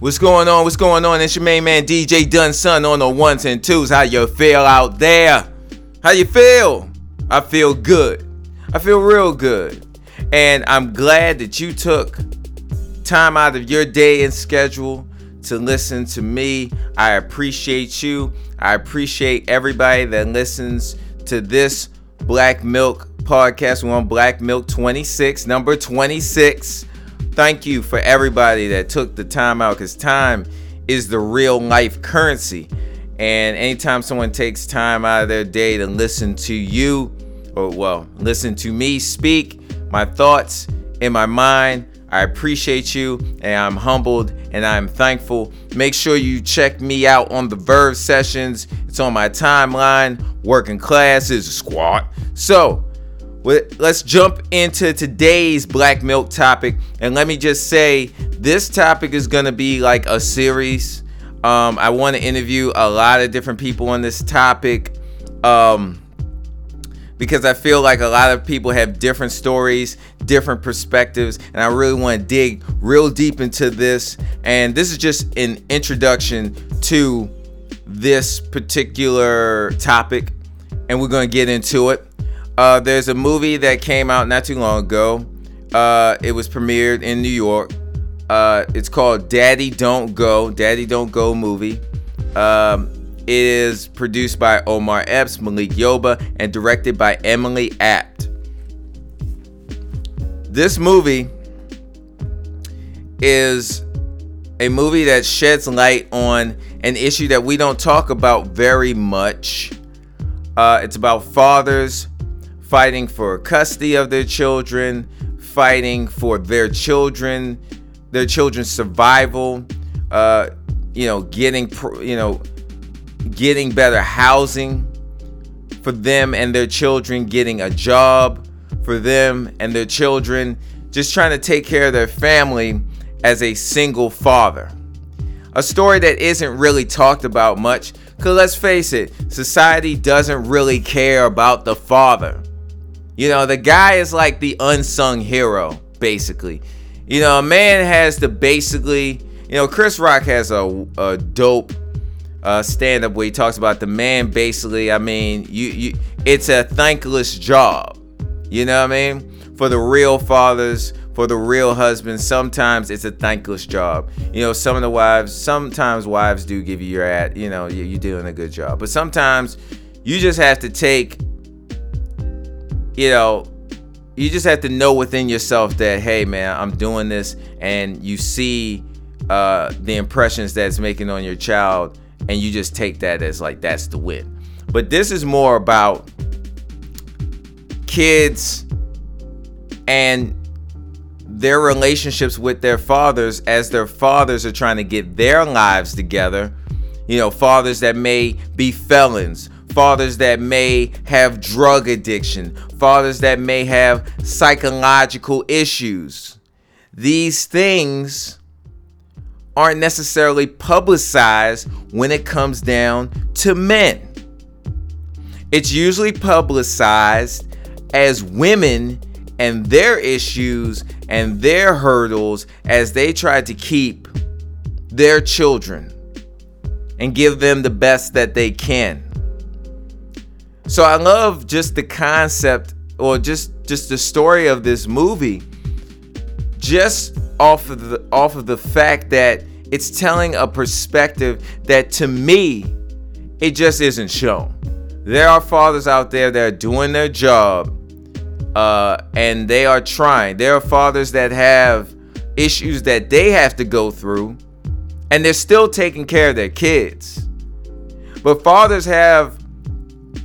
What's going on? What's going on? It's your main man DJ Dunson on the ones and twos. How you feel out there? How you feel? I feel good. I feel real good. And I'm glad that you took time out of your day and schedule to listen to me. I appreciate you. I appreciate everybody that listens to this Black Milk podcast. We're on Black Milk 26, number 26 thank you for everybody that took the time out because time is the real life currency. And anytime someone takes time out of their day to listen to you, or well, listen to me speak my thoughts in my mind, I appreciate you and I'm humbled and I'm thankful. Make sure you check me out on the Verve sessions. It's on my timeline. Working class is a squat. So, let's jump into today's black milk topic. And let me just say this topic is going to be like a series. Um, i want to interview a lot of different people on this topic um, because i feel like a lot of people have different stories different perspectives and i really want to dig real deep into this. And this is just an introduction to this particular topic and we're going to get into it uh, there's a movie that came out not too long ago. Uh, it was premiered in New York. Uh, it's called Daddy Don't Go. Daddy Don't Go movie. Um, it is produced by Omar Epps, Malik Yoba, and directed by Emily Abt. This movie is a movie that sheds light on an issue that we don't talk about very much. Uh, it's about fathers fighting for custody of their children, fighting for their children, their children's survival, uh, you know, getting, you know, getting better housing for them and their children, getting a job for them and their children, just trying to take care of their family as a single father. A story that isn't really talked about much, because let's face it, society doesn't really care about the father. You know, the guy is like the unsung hero, basically. You know, a man has to basically, you know, Chris Rock has a, a dope uh, stand up where he talks about the man basically, I mean, you, you it's a thankless job. You know what I mean? For the real fathers, for the real husbands, sometimes it's a thankless job. You know, some of the wives, sometimes wives do give you your ad, you know, you're doing a good job. But sometimes you just have to take you know, you just have to know within yourself that, hey, man, I'm doing this, and you see uh, the impressions that's making on your child, and you just take that as like that's the win. But this is more about kids and their relationships with their fathers as their fathers are trying to get their lives together. You know, fathers that may be felons, fathers that may have drug addiction, fathers that may have psychological issues. These things aren't necessarily publicized when it comes down to men. It's usually publicized as women and their issues and their hurdles as they try to keep their children and give them the best that they can. So I love just the concept or just just the story of this movie just off of the off of the fact that it's telling a perspective that to me it just isn't shown. There are fathers out there that are doing their job uh, and they are trying. There are fathers that have issues that they have to go through and they're still taking care of their kids. But fathers have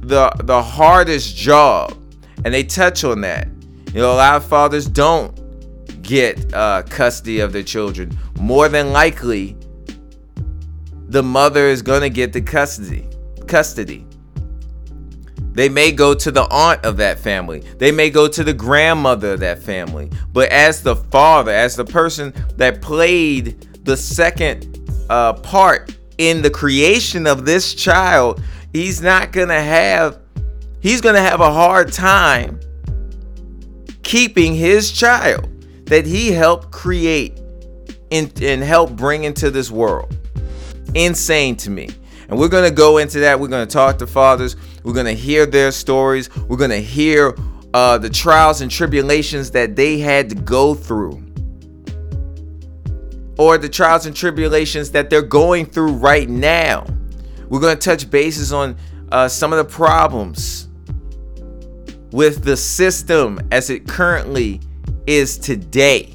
the the hardest job, and they touch on that. You know, a lot of fathers don't get uh, custody of their children. More than likely, the mother is gonna get the custody. Custody. They may go to the aunt of that family. They may go to the grandmother of that family. But as the father, as the person that played the second uh, part in the creation of this child, he's not going to have he's going to have a hard time keeping his child that he helped create in, and helped bring into this world. Insane to me. And we're going to go into that. We're going to talk to fathers. We're going to hear their stories. We're going to hear uh, the trials and tribulations that they had to go through, or the trials and tribulations that they're going through right now. We're going to touch bases on uh, some of the problems with the system as it currently is today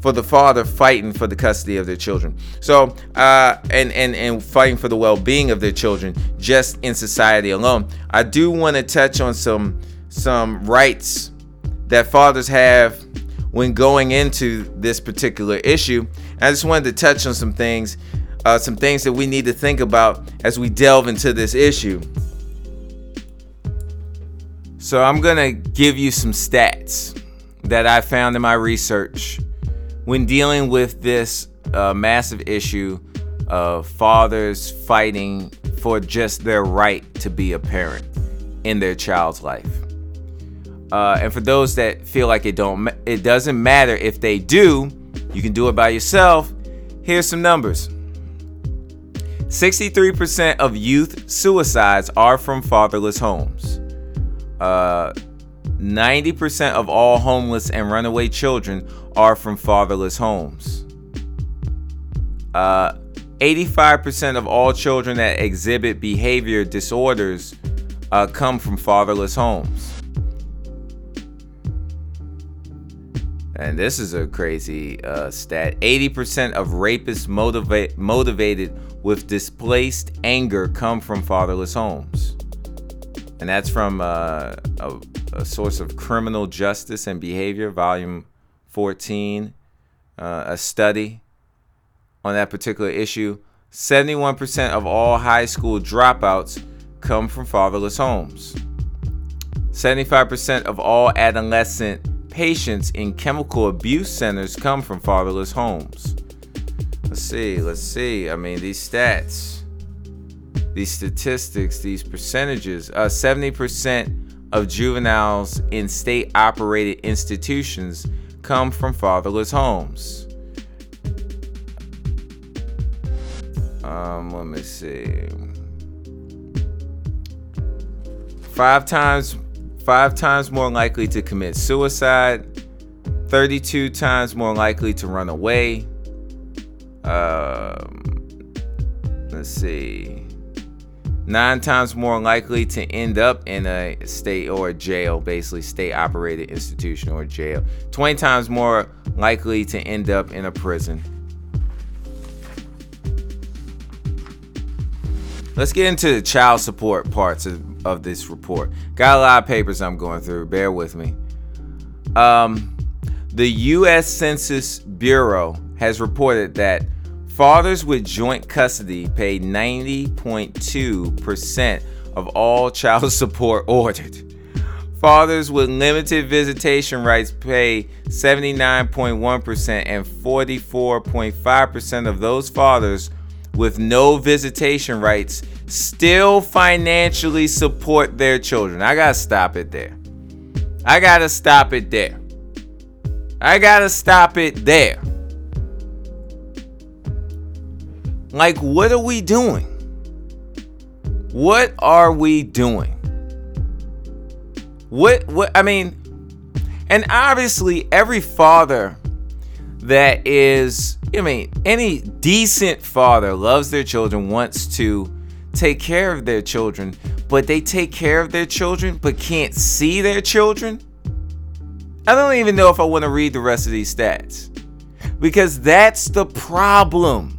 for the father fighting for the custody of their children. So, uh, and and and fighting for the well-being of their children just in society alone. I do want to touch on some some rights that fathers have when going into this particular issue. I just wanted to touch on some things, uh, some things that we need to think about as we delve into this issue. So I'm gonna give you some stats that I found in my research when dealing with this uh, massive issue of fathers fighting for just their right to be a parent in their child's life. Uh, and for those that feel like it don't, it doesn't matter if they do, you can do it by yourself. Here's some numbers. 63% of youth suicides are from fatherless homes. Uh, 90% of all homeless and runaway children are from fatherless homes. Uh, 85% of all children that exhibit behavior disorders uh, come from fatherless homes. and this is a crazy uh, stat 80% of rapists motivate, motivated with displaced anger come from fatherless homes. And that's from uh, a, a, source of criminal justice and behavior volume 14 uh, a study on that particular issue. 71% of all high school dropouts come from fatherless homes. 75% of all adolescent patients in chemical abuse centers come from fatherless homes. Let's see, let's see. I mean, these stats, these statistics, these percentages. Uh, 70% of juveniles in state operated institutions come from fatherless homes. Um, let me see. Five times five times more likely to commit suicide, 32 times more likely to run away. Um, let's see. Nine times more likely to end up in a state or a jail, basically state operated institution or jail. 20 times more likely to end up in a prison. Let's get into the child support parts of of this report. Got a lot of papers I'm going through. Bear with me. Um, the U.S. Census Bureau has reported that fathers with joint custody pay 90.2% of all child support ordered. Fathers with limited visitation rights pay 79.1%, and 44.5% of those fathers with no visitation rights still financially support their children. I gotta stop it there. I gotta stop it there. I gotta stop it there. Like, what are we doing? What are we doing? What, what, I mean, and obviously, every father that is, I mean, any decent father loves their children, wants to take care of their children, but they take care of their children but can't see their children? I don't even know if I want to read the rest of these stats because that's the problem.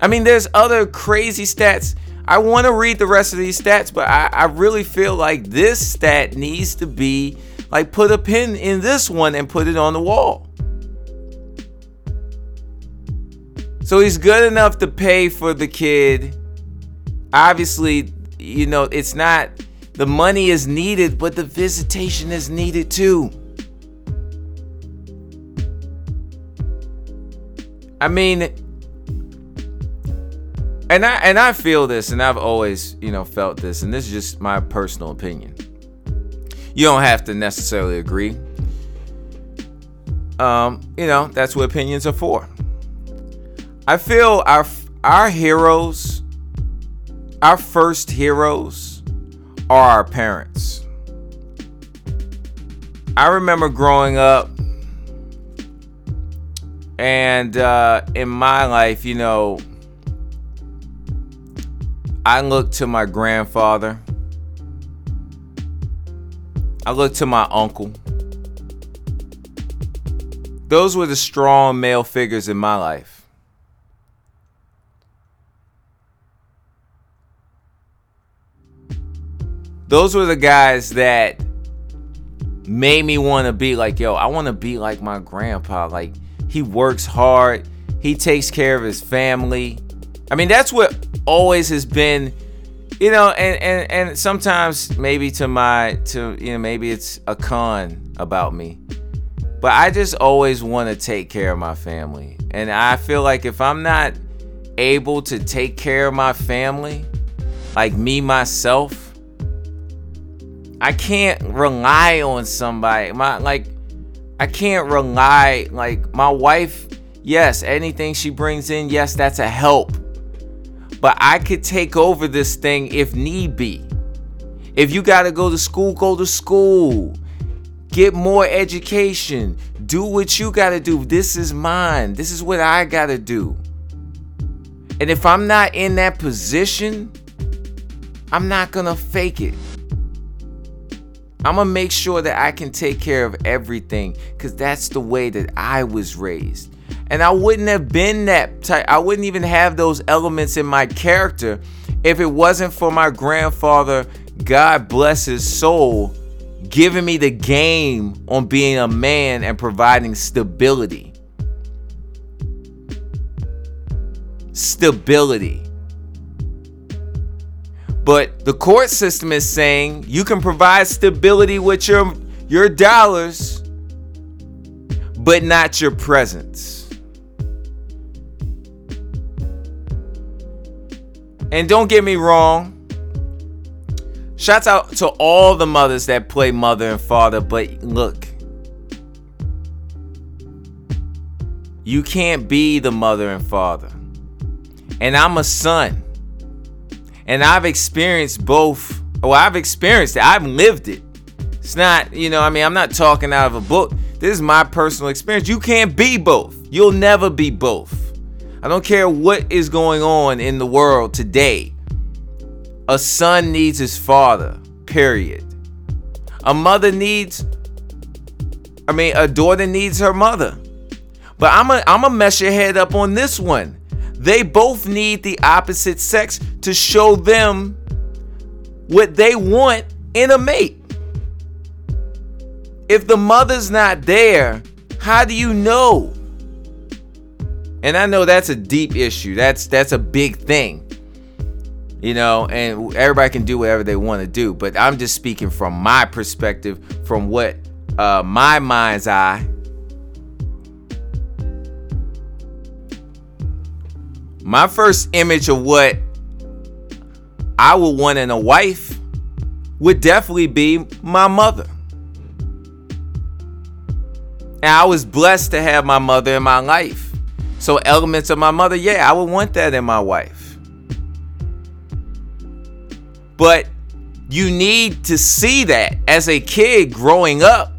I mean, there's other crazy stats. I want to read the rest of these stats, but I, I really feel like this stat needs to be like put a pin in this one and put it on the wall. So he's good enough to pay for the kid obviously, you know, it's not the money is needed, but the visitation is needed too. I mean, and I and I feel this, and I've always, you know, felt this, and this is just my personal opinion. You don't have to necessarily agree. um, you know, that's what opinions are for. I feel our our heroes, our first heroes, are our parents. I remember growing up, and uh, in my life, you know, I look to my grandfather. I look to my uncle. Those were the strong male figures in my life. Those were the guys that made me want to be like, yo, I want to be like my grandpa. Like, he works hard, he takes care of his family. I mean, that's what always has been, you know, and, and, and sometimes maybe to my, to, you know, maybe it's a con about me. But I just always want to take care of my family. And I feel like if I'm not able to take care of my family, like me myself, I can't rely on somebody. My like I can't rely like my wife, yes, anything she brings in, yes, that's a help. But I could take over this thing if need be. If you got to go to school, go to school. Get more education. Do what you got to do. This is mine. This is what I got to do. And if I'm not in that position, I'm not going to fake it. I'm going to make sure that I can take care of everything because that's the way that I was raised. And I wouldn't have been that type, I wouldn't even have those elements in my character if it wasn't for my grandfather, God bless his soul, giving me the game on being a man and providing stability. Stability. But the court system is saying you can provide stability with your your dollars but not your presence. And don't get me wrong, Shouts out to all the mothers that play mother and father, but look, you can't be the mother and father. And I'm a son. And I've experienced both. Well, I've experienced it. I've lived it. It's not, you know, I mean, I'm not talking out of a book. This is my personal experience. You can't be both. You'll never be both. I don't care what is going on in the world today. A son needs his father, period. A mother needs, I mean, a daughter needs her mother. But I'm going I'm to mess your head up on this one. They both need the opposite sex to show them what they want in a mate. If the mother's not there, how do you know? And I know that's a deep issue. That's that's a big thing you know, and everybody can do whatever they want to do. But I'm just speaking from my perspective, from what uh, my mind's eye. My first image of what I would want in a wife would definitely be my mother. And I was blessed to have my mother in my life. So, elements of my mother, yeah, I would want that in my wife. But you need to see that as a kid growing up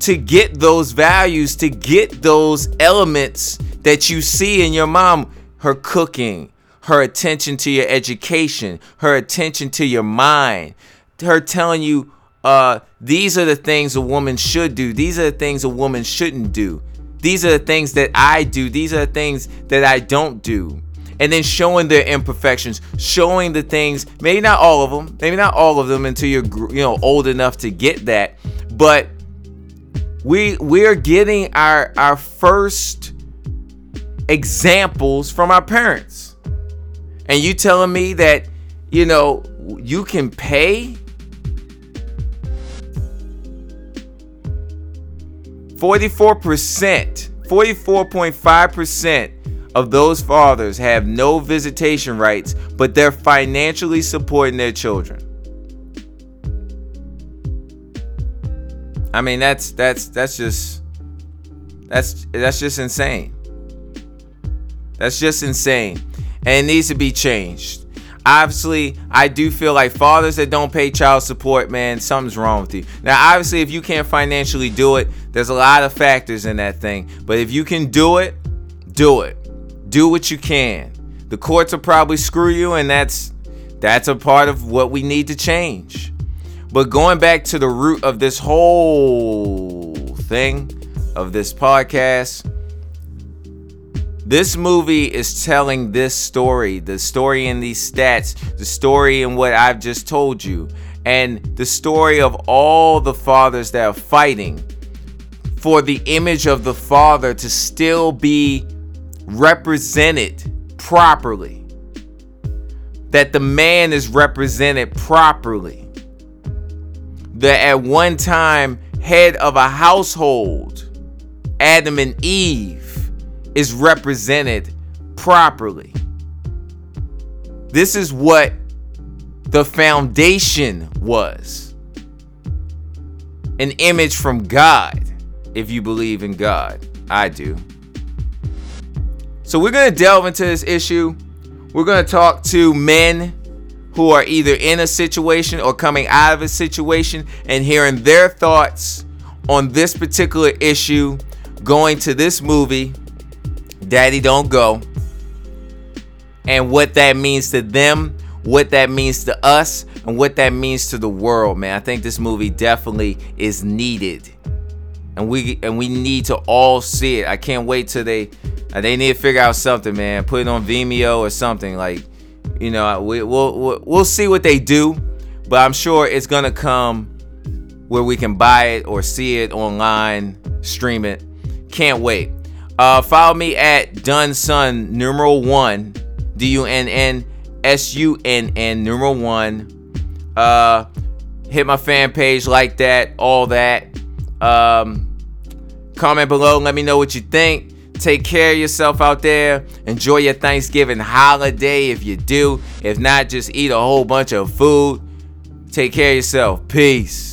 to get those values, to get those elements that you see in your mom, her cooking, her attention to your education, her attention to your mind, her telling you uh, these are the things a woman should do, these are the things a woman shouldn't do. These are the things that I do, these are the things that I don't do. And then showing their imperfections, showing the things, maybe not all of them, maybe not all of them until you're you know old enough to get that, but we we're getting our our first examples from our parents. And you telling me that you know you can pay 44%, 44.5% of those fathers have no visitation rights, but they're financially supporting their children. I mean, that's that's that's just That's that's just insane. That's just insane. And it needs to be changed. Obviously, I do feel like fathers that don't pay child support, man, something's wrong with you. Now, obviously, if you can't financially do it, there's a lot of factors in that thing. But if you can do it, do it. Do what you can. The courts will probably screw you, and that's that's a part of what we need to change. But going back to the root of this whole thing, of this podcast, this movie is telling this story, the story in these stats, the story in what I've just told you, and the story of all the fathers that are fighting for the image of the father to still be represented properly. That the man is represented properly. That at one time, head of a household, Adam and Eve, is represented properly. This is what the foundation was an image from God, if you believe in God. I do. So we're going to delve into this issue. We're going to talk to men who are either in a situation or coming out of a situation and hearing their thoughts on this particular issue, going to this movie, Daddy Don't Go, and what that means to them, what that means to us, and what that means to the world, man. I think this movie definitely is needed. And we and we need to all see it. I can't wait till they uh, they need to figure out something, man. Put it on Vimeo or something. Like, you know, we, we'll, we'll see what they do, but I'm sure it's gonna come where we can buy it or see it online, stream it. Can't wait. Uh, follow me at Dunnsunn numeral one, D U N N S U N N numeral one. Uh, hit my fan page, like that, all that. Um, comment below, let me know what you think. Take care of yourself out there. Enjoy your Thanksgiving holiday if you do. If not, just eat a whole bunch of food. Take care of yourself. Peace.